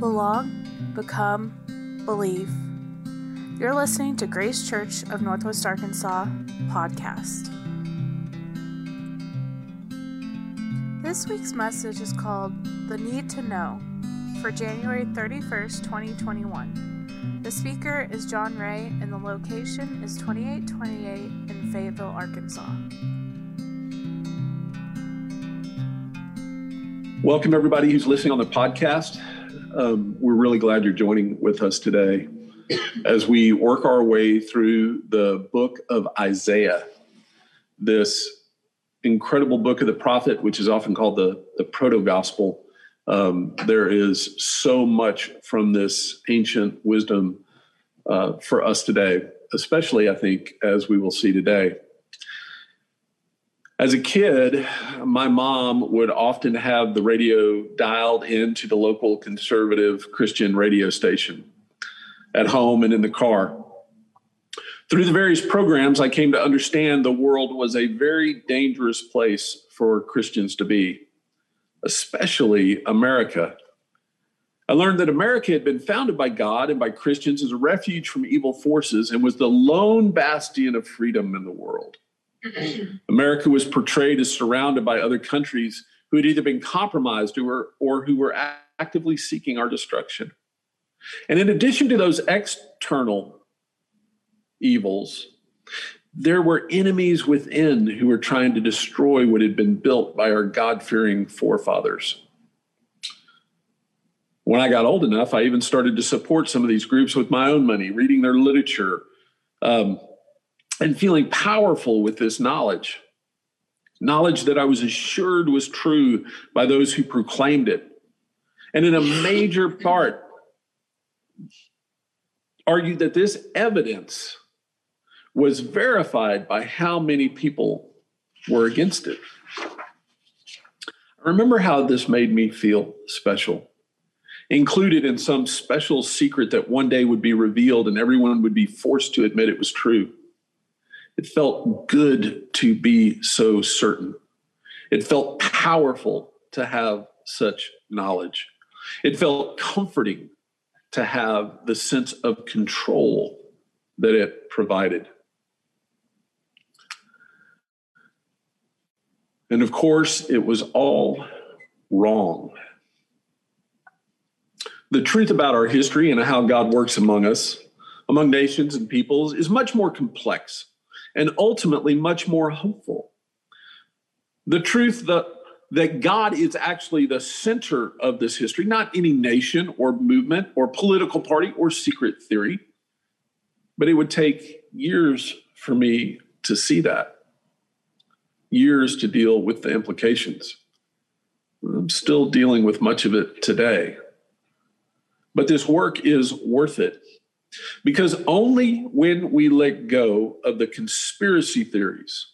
belong, become, believe. You're listening to Grace Church of Northwest Arkansas podcast. This week's message is called The Need to Know for January 31st, 2021. The speaker is John Ray, and the location is 2828 in Fayetteville, Arkansas. Welcome, everybody who's listening on the podcast. Um, we're really glad you're joining with us today as we work our way through the book of Isaiah, this incredible book of the prophet, which is often called the, the proto gospel. Um, there is so much from this ancient wisdom uh, for us today, especially, I think, as we will see today. As a kid, my mom would often have the radio dialed into the local conservative Christian radio station at home and in the car. Through the various programs, I came to understand the world was a very dangerous place for Christians to be, especially America. I learned that America had been founded by God and by Christians as a refuge from evil forces and was the lone bastion of freedom in the world. America was portrayed as surrounded by other countries who had either been compromised or, or who were actively seeking our destruction. And in addition to those external evils, there were enemies within who were trying to destroy what had been built by our God fearing forefathers. When I got old enough, I even started to support some of these groups with my own money, reading their literature, um, and feeling powerful with this knowledge. Knowledge that I was assured was true by those who proclaimed it. And in a major part, argued that this evidence was verified by how many people were against it. I remember how this made me feel special, included in some special secret that one day would be revealed and everyone would be forced to admit it was true. It felt good to be so certain. It felt powerful to have such knowledge. It felt comforting to have the sense of control that it provided. And of course, it was all wrong. The truth about our history and how God works among us, among nations and peoples, is much more complex and ultimately much more hopeful. The truth that, that God is actually the center of this history, not any nation or movement or political party or secret theory, but it would take years for me to see that, years to deal with the implications. I'm still dealing with much of it today. But this work is worth it because only when we let go of the conspiracy theories,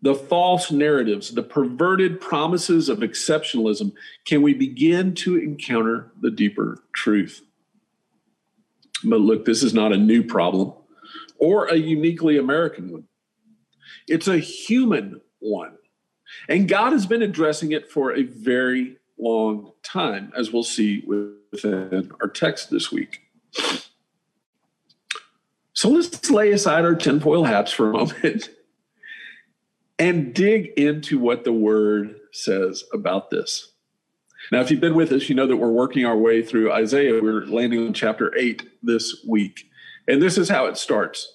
the false narratives, the perverted promises of exceptionalism, can we begin to encounter the deeper truth. But look, this is not a new problem or a uniquely American one, it's a human one. And God has been addressing it for a very long time, as we'll see within our text this week. So let's lay aside our tinfoil hats for a moment and dig into what the word says about this. Now, if you've been with us, you know that we're working our way through Isaiah. We're landing on chapter 8 this week. And this is how it starts.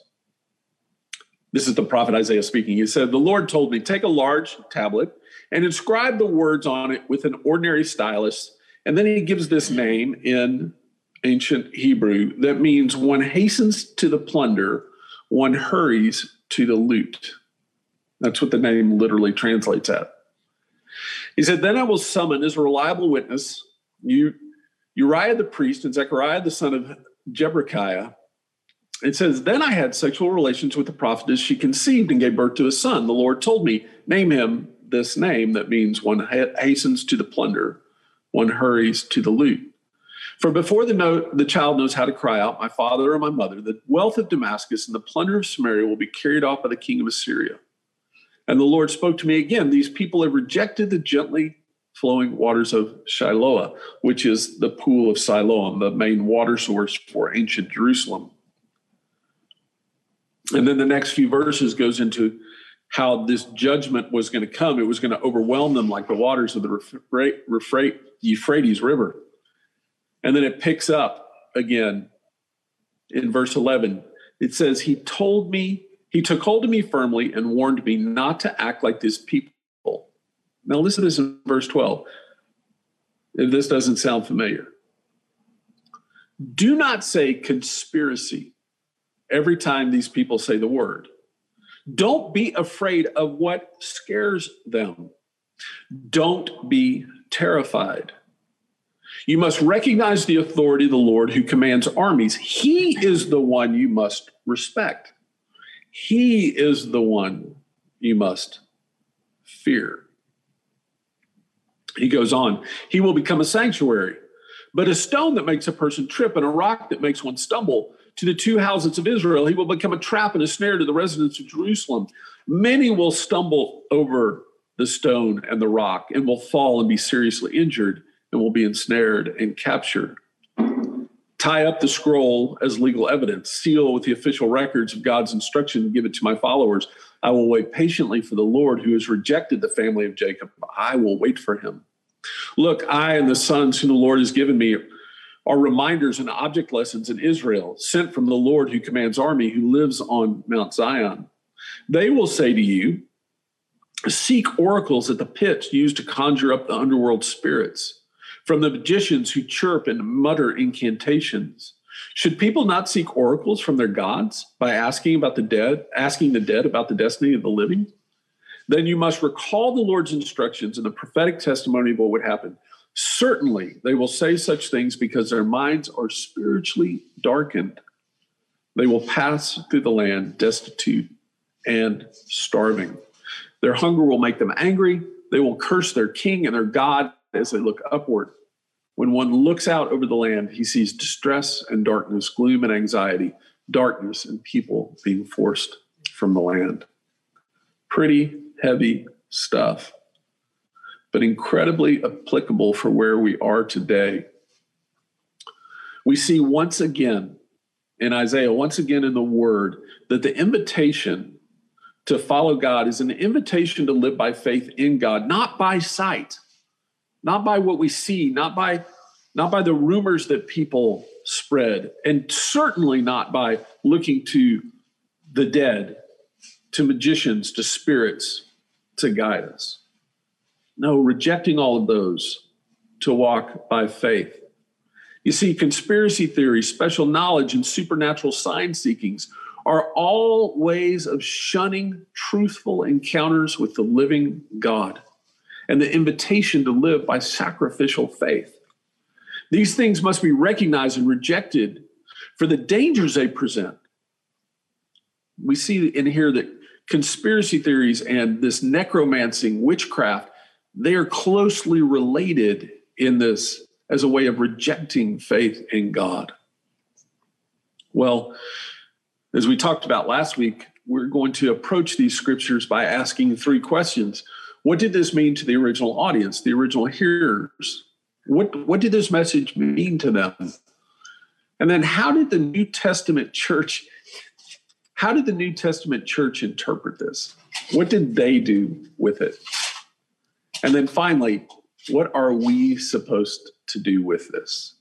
This is the prophet Isaiah speaking. He said, The Lord told me, Take a large tablet and inscribe the words on it with an ordinary stylus. And then he gives this name in ancient Hebrew that means one hastens to the plunder, one hurries to the loot. That's what the name literally translates at. He said, Then I will summon as a reliable witness you, Uriah the priest and Zechariah the son of Jeberechiah. It says, Then I had sexual relations with the prophetess. She conceived and gave birth to a son. The Lord told me, Name him this name that means one hastens to the plunder, one hurries to the loot. For before the, no, the child knows how to cry out, my father or my mother, the wealth of Damascus and the plunder of Samaria will be carried off by the king of Assyria. And the Lord spoke to me again These people have rejected the gently flowing waters of Shiloah, which is the pool of Siloam, the main water source for ancient Jerusalem. And then the next few verses goes into how this judgment was going to come. It was going to overwhelm them like the waters of the Euphrates River. And then it picks up again in verse 11. It says, He told me, He took hold of me firmly and warned me not to act like this people. Now, listen to this in verse 12. If this doesn't sound familiar, do not say conspiracy every time these people say the word. Don't be afraid of what scares them. Don't be terrified. You must recognize the authority of the Lord who commands armies. He is the one you must respect. He is the one you must fear. He goes on, He will become a sanctuary, but a stone that makes a person trip and a rock that makes one stumble. To the two houses of Israel, he will become a trap and a snare to the residents of Jerusalem. Many will stumble over the stone and the rock and will fall and be seriously injured and will be ensnared and captured. Tie up the scroll as legal evidence, seal with the official records of God's instruction, and give it to my followers. I will wait patiently for the Lord who has rejected the family of Jacob. I will wait for him. Look, I and the sons whom the Lord has given me are reminders and object lessons in Israel, sent from the Lord who commands army, who lives on Mount Zion. They will say to you, Seek oracles at the pits used to conjure up the underworld spirits from the magicians who chirp and mutter incantations. Should people not seek oracles from their gods by asking about the dead, asking the dead about the destiny of the living? Then you must recall the Lord's instructions and the prophetic testimony of what would happen. Certainly, they will say such things because their minds are spiritually darkened. They will pass through the land destitute and starving. Their hunger will make them angry. They will curse their king and their God as they look upward. When one looks out over the land, he sees distress and darkness, gloom and anxiety, darkness and people being forced from the land. Pretty heavy stuff, but incredibly applicable for where we are today. We see once again in Isaiah, once again in the word, that the invitation to follow God is an invitation to live by faith in God, not by sight not by what we see, not by not by the rumors that people spread, and certainly not by looking to the dead, to magicians, to spirits to guide us. No, rejecting all of those to walk by faith. You see, conspiracy theories, special knowledge, and supernatural sign seekings are all ways of shunning truthful encounters with the living God and the invitation to live by sacrificial faith. These things must be recognized and rejected for the dangers they present. We see in here that conspiracy theories and this necromancing, witchcraft, they are closely related in this as a way of rejecting faith in God. Well, as we talked about last week, we're going to approach these scriptures by asking three questions what did this mean to the original audience, the original hearers? What, what did this message mean to them? And then how did the New Testament church how did the New Testament church interpret this? What did they do with it? And then finally, what are we supposed to do with this?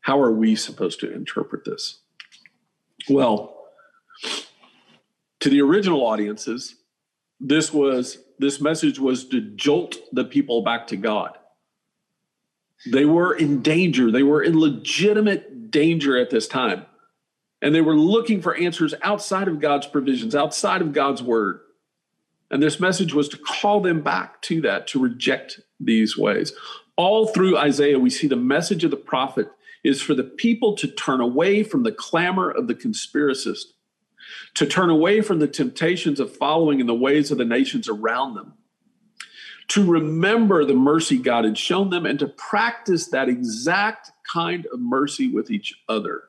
How are we supposed to interpret this? Well, to the original audiences, this was this message was to jolt the people back to God. They were in danger. They were in legitimate danger at this time. And they were looking for answers outside of God's provisions, outside of God's word. And this message was to call them back to that, to reject these ways. All through Isaiah, we see the message of the prophet is for the people to turn away from the clamor of the conspiracist to turn away from the temptations of following in the ways of the nations around them, to remember the mercy God had shown them, and to practice that exact kind of mercy with each other.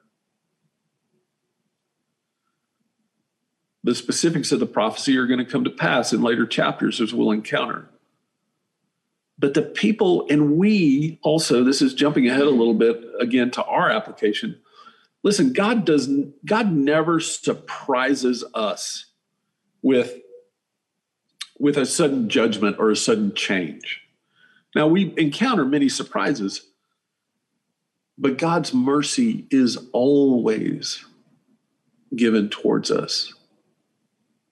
The specifics of the prophecy are going to come to pass in later chapters as we'll encounter. But the people, and we also, this is jumping ahead a little bit again to our application. Listen, God does God never surprises us with with a sudden judgment or a sudden change. Now we encounter many surprises, but God's mercy is always given towards us.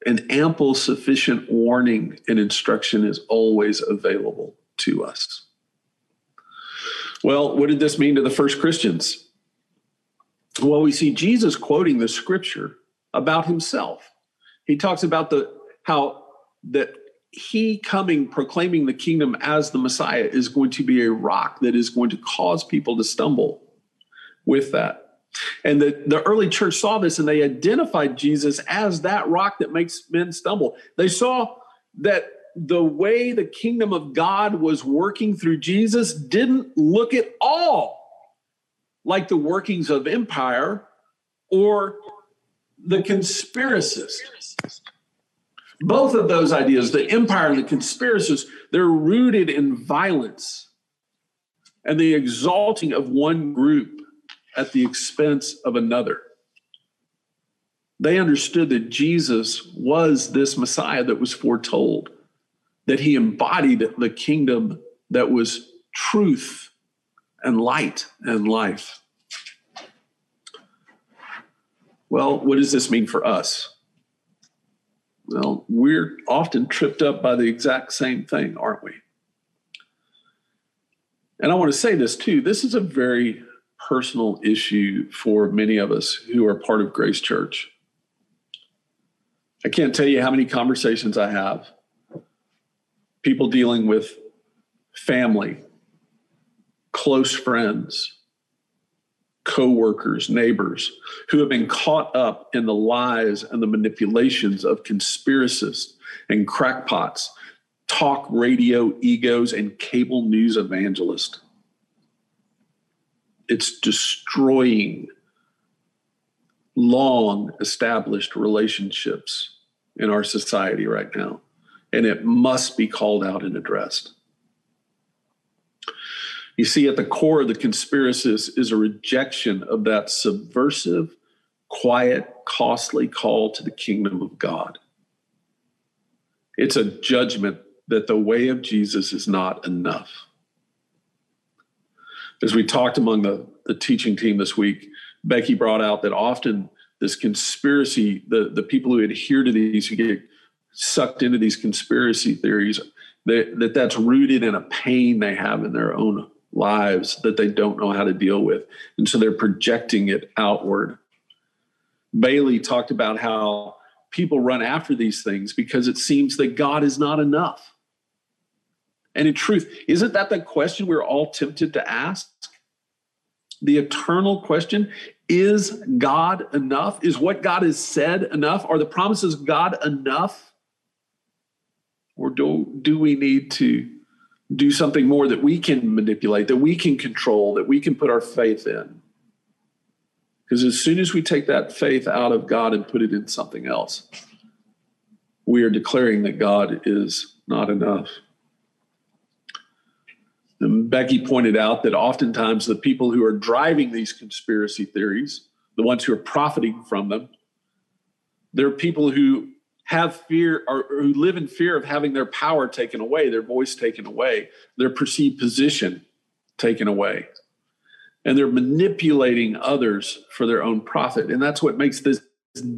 An ample, sufficient warning and instruction is always available to us. Well, what did this mean to the first Christians? Well, we see Jesus quoting the scripture about himself. He talks about the how that he coming proclaiming the kingdom as the Messiah is going to be a rock that is going to cause people to stumble with that. And the, the early church saw this and they identified Jesus as that rock that makes men stumble. They saw that the way the kingdom of God was working through Jesus didn't look at all like the workings of empire or the conspiracists. Both of those ideas, the empire and the conspiracists, they're rooted in violence and the exalting of one group at the expense of another. They understood that Jesus was this Messiah that was foretold, that he embodied the kingdom that was truth and light and life. Well, what does this mean for us? Well, we're often tripped up by the exact same thing, aren't we? And I want to say this too this is a very personal issue for many of us who are part of Grace Church. I can't tell you how many conversations I have, people dealing with family, close friends, coworkers, neighbors who have been caught up in the lies and the manipulations of conspiracists and crackpots, talk radio egos, and cable news evangelists. It's destroying long established relationships in our society right now, and it must be called out and addressed. You see, at the core of the conspiracies is a rejection of that subversive, quiet, costly call to the kingdom of God. It's a judgment that the way of Jesus is not enough. As we talked among the, the teaching team this week, Becky brought out that often this conspiracy, the, the people who adhere to these, who get sucked into these conspiracy theories, that, that that's rooted in a pain they have in their own lives that they don't know how to deal with. And so they're projecting it outward. Bailey talked about how people run after these things because it seems that God is not enough. And in truth, isn't that the question we're all tempted to ask? The eternal question is God enough? Is what God has said enough? Are the promises of God enough? Or do, do we need to do something more that we can manipulate, that we can control, that we can put our faith in. Because as soon as we take that faith out of God and put it in something else, we are declaring that God is not enough. And Becky pointed out that oftentimes the people who are driving these conspiracy theories, the ones who are profiting from them, they're people who have fear or, who live in fear of having their power taken away, their voice taken away, their perceived position taken away. And they're manipulating others for their own profit. And that's what makes this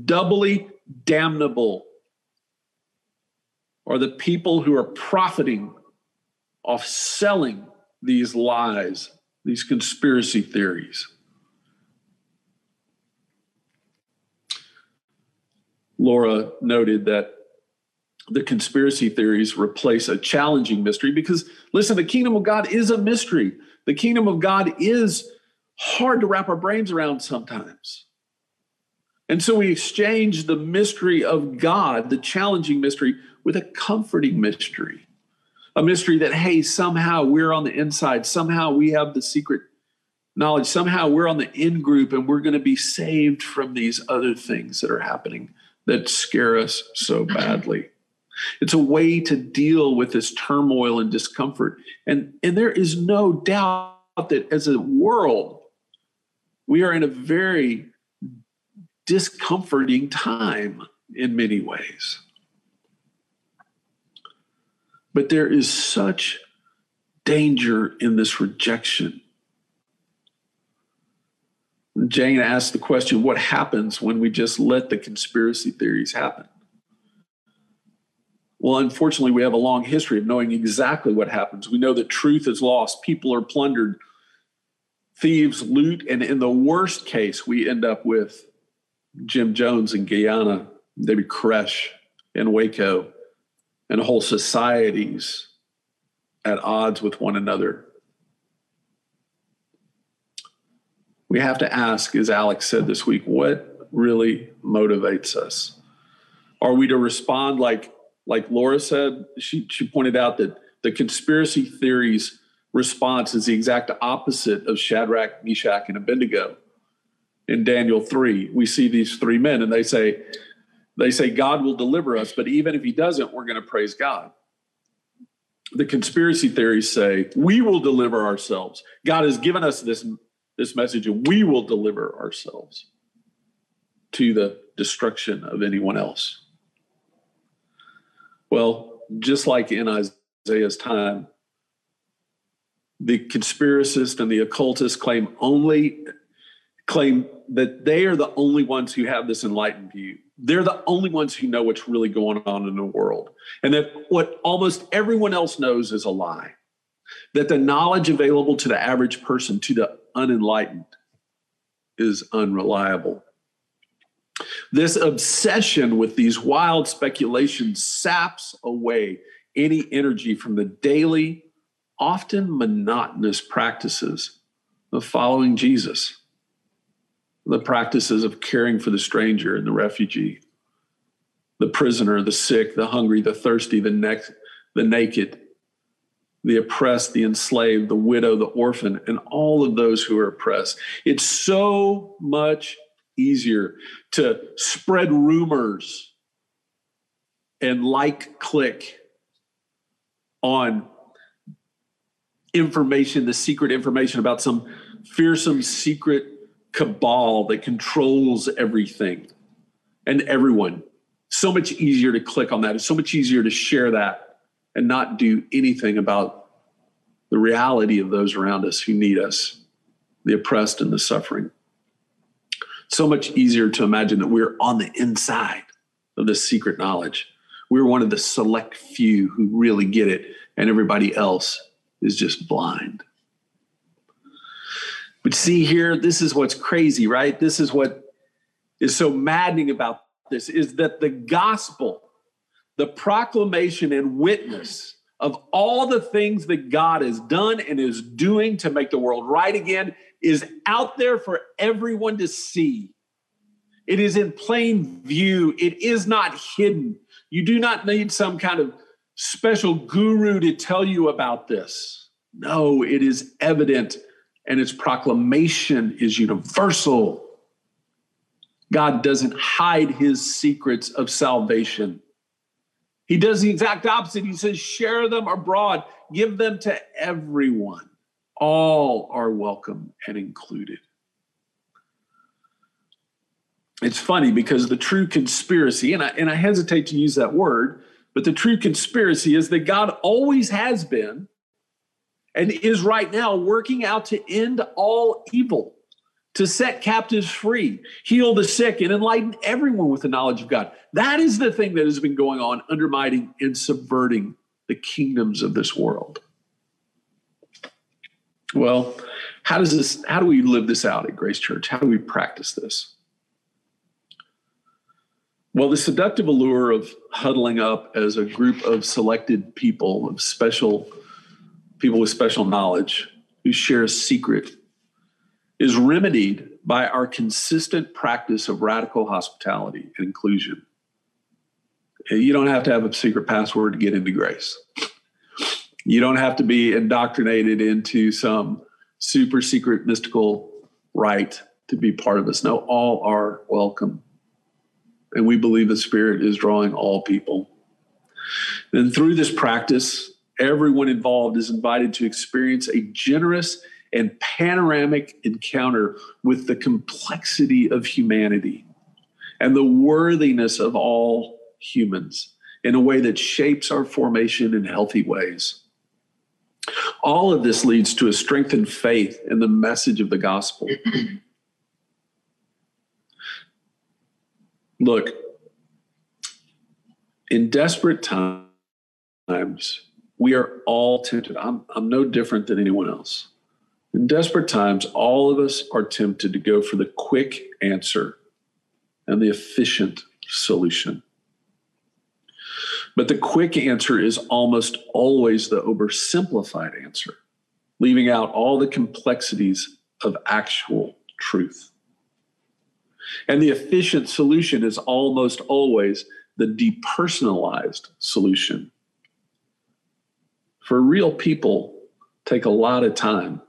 doubly damnable are the people who are profiting off selling these lies, these conspiracy theories. Laura noted that the conspiracy theories replace a challenging mystery because, listen, the kingdom of God is a mystery. The kingdom of God is hard to wrap our brains around sometimes. And so we exchange the mystery of God, the challenging mystery, with a comforting mystery. A mystery that, hey, somehow we're on the inside. Somehow we have the secret knowledge. Somehow we're on the in group and we're going to be saved from these other things that are happening that scare us so badly. It's a way to deal with this turmoil and discomfort. And, and there is no doubt that as a world, we are in a very discomforting time in many ways. But there is such danger in this rejection. Jane asked the question what happens when we just let the conspiracy theories happen? Well, unfortunately, we have a long history of knowing exactly what happens. We know that truth is lost, people are plundered, thieves loot, and in the worst case, we end up with Jim Jones in Guyana, David Koresh in Waco, and whole societies at odds with one another. We have to ask, as Alex said this week, what really motivates us? Are we to respond like like Laura said? She she pointed out that the conspiracy theories response is the exact opposite of Shadrach, Meshach, and Abednego. In Daniel 3, we see these three men and they say, they say God will deliver us, but even if he doesn't, we're going to praise God. The conspiracy theories say we will deliver ourselves. God has given us this, this message and we will deliver ourselves to the destruction of anyone else. Well, just like in Isaiah's time, the conspiracists and the occultists claim only claim that they are the only ones who have this enlightened view. They're the only ones who know what's really going on in the world. And that what almost everyone else knows is a lie. That the knowledge available to the average person, to the unenlightened, is unreliable. This obsession with these wild speculations saps away any energy from the daily, often monotonous practices of following Jesus the practices of caring for the stranger and the refugee, the prisoner, the sick, the hungry, the thirsty, the, ne- the naked, the oppressed, the enslaved, the widow, the orphan, and all of those who are oppressed. It's so much easier to spread rumors and like click on information, the secret information about some fearsome secret cabal that controls everything and everyone. So much easier to click on that. It's so much easier to share that and not do anything about the reality of those around us who need us, the oppressed and the suffering. So much easier to imagine that we're on the inside of this secret knowledge. We're one of the select few who really get it, and everybody else is just blind. But see here, this is what's crazy, right? This is what is so maddening about this is that the gospel, the proclamation and witness of all the things that God has done and is doing to make the world right again is out there for everyone to see. It is in plain view. It is not hidden. You do not need some kind of special guru to tell you about this. No, it is evident and its proclamation is universal. God doesn't hide his secrets of salvation. He does the exact opposite. He says, share them abroad, give them to everyone. All are welcome and included. It's funny because the true conspiracy, and I, and I hesitate to use that word, but the true conspiracy is that God always has been and is right now working out to end all evil, to set captives free, heal the sick, and enlighten everyone with the knowledge of God. That is the thing that has been going on, undermining and subverting the kingdoms of this world. Well, how does this, how do we live this out at Grace Church? How do we practice this? Well, the seductive allure of huddling up as a group of selected people of special people with special knowledge who share a secret is remedied by our consistent practice of radical hospitality and inclusion. You don't have to have a secret password to get into grace. You don't have to be indoctrinated into some super secret mystical rite to be part of us. No, all are welcome. And we believe the Spirit is drawing all people. And through this practice, everyone involved is invited to experience a generous and panoramic encounter with the complexity of humanity and the worthiness of all humans in a way that shapes our formation in healthy ways. All of this leads to a strengthened faith in the message of the gospel. Look, in desperate times, we are all tempted. I'm, I'm no different than anyone else. In desperate times, all of us are tempted to go for the quick answer and the efficient solution. But the quick answer is almost always the oversimplified answer, leaving out all the complexities of actual truth. And the efficient solution is almost always the depersonalized solution. For real people, take a lot of time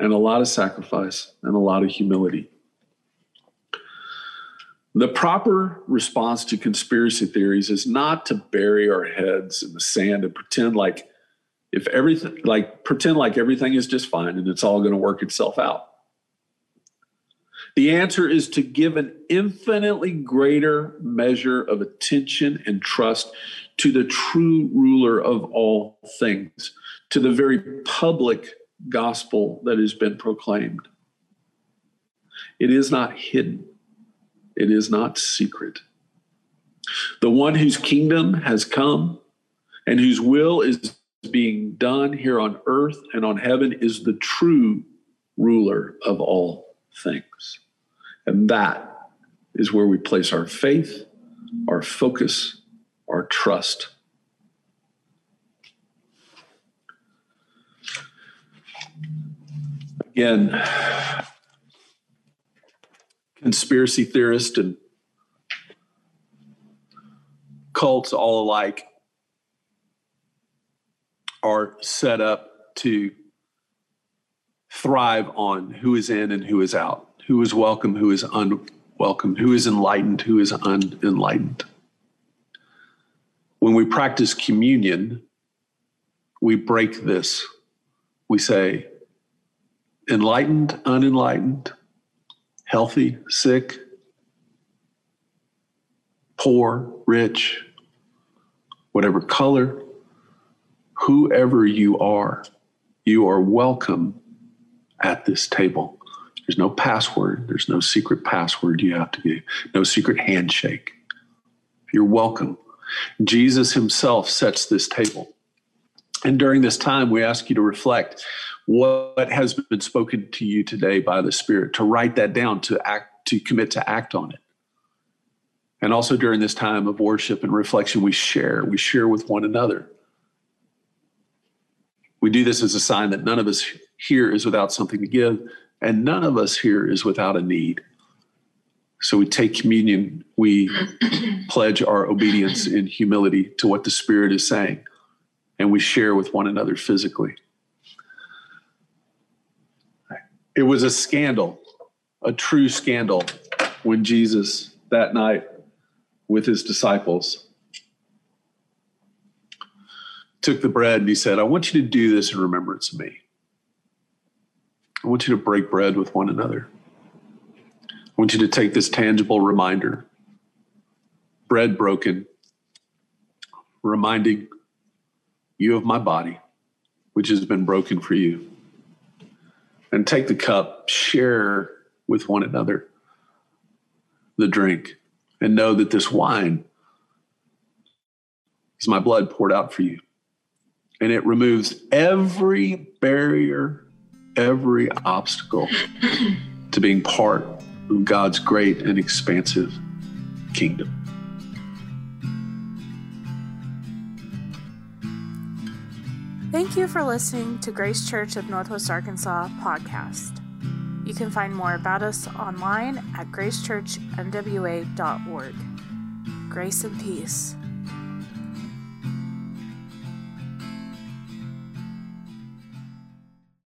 and a lot of sacrifice and a lot of humility. The proper response to conspiracy theories is not to bury our heads in the sand and pretend like if everything like pretend like everything is just fine and it's all going to work itself out. The answer is to give an infinitely greater measure of attention and trust to the true ruler of all things, to the very public gospel that has been proclaimed. It is not hidden, it is not secret. The one whose kingdom has come and whose will is being done here on earth and on heaven is the true ruler of all things. And that is where we place our faith, our focus, our trust. Again, conspiracy theorists and cults all alike are set up to thrive on who is in and who is out, who is welcome, who is unwelcome, who is enlightened, who is unenlightened. When we practice communion, we break this. We say, enlightened, unenlightened, healthy, sick, poor, rich, whatever color, whoever you are, you are welcome at this table. There's no password, there's no secret password you have to give, no secret handshake. You're welcome. Jesus himself sets this table. And during this time, we ask you to reflect what has been spoken to you today by the Spirit, to write that down, to act, to commit to act on it. And also during this time of worship and reflection, we share, we share with one another. We do this as a sign that none of us here is without something to give, and none of us here is without a need. So we take communion, we pledge our obedience in humility to what the Spirit is saying, and we share with one another physically. It was a scandal, a true scandal, when Jesus that night with his disciples took the bread and he said, I want you to do this in remembrance of me. I want you to break bread with one another. I want you to take this tangible reminder bread broken, reminding you of my body, which has been broken for you. And take the cup, share with one another the drink, and know that this wine is my blood poured out for you. And it removes every barrier, every obstacle to being part of God's great and expansive kingdom. Thank you for listening to Grace Church of Northwest Arkansas podcast. You can find more about us online at gracechurchnwa.org. Grace and peace.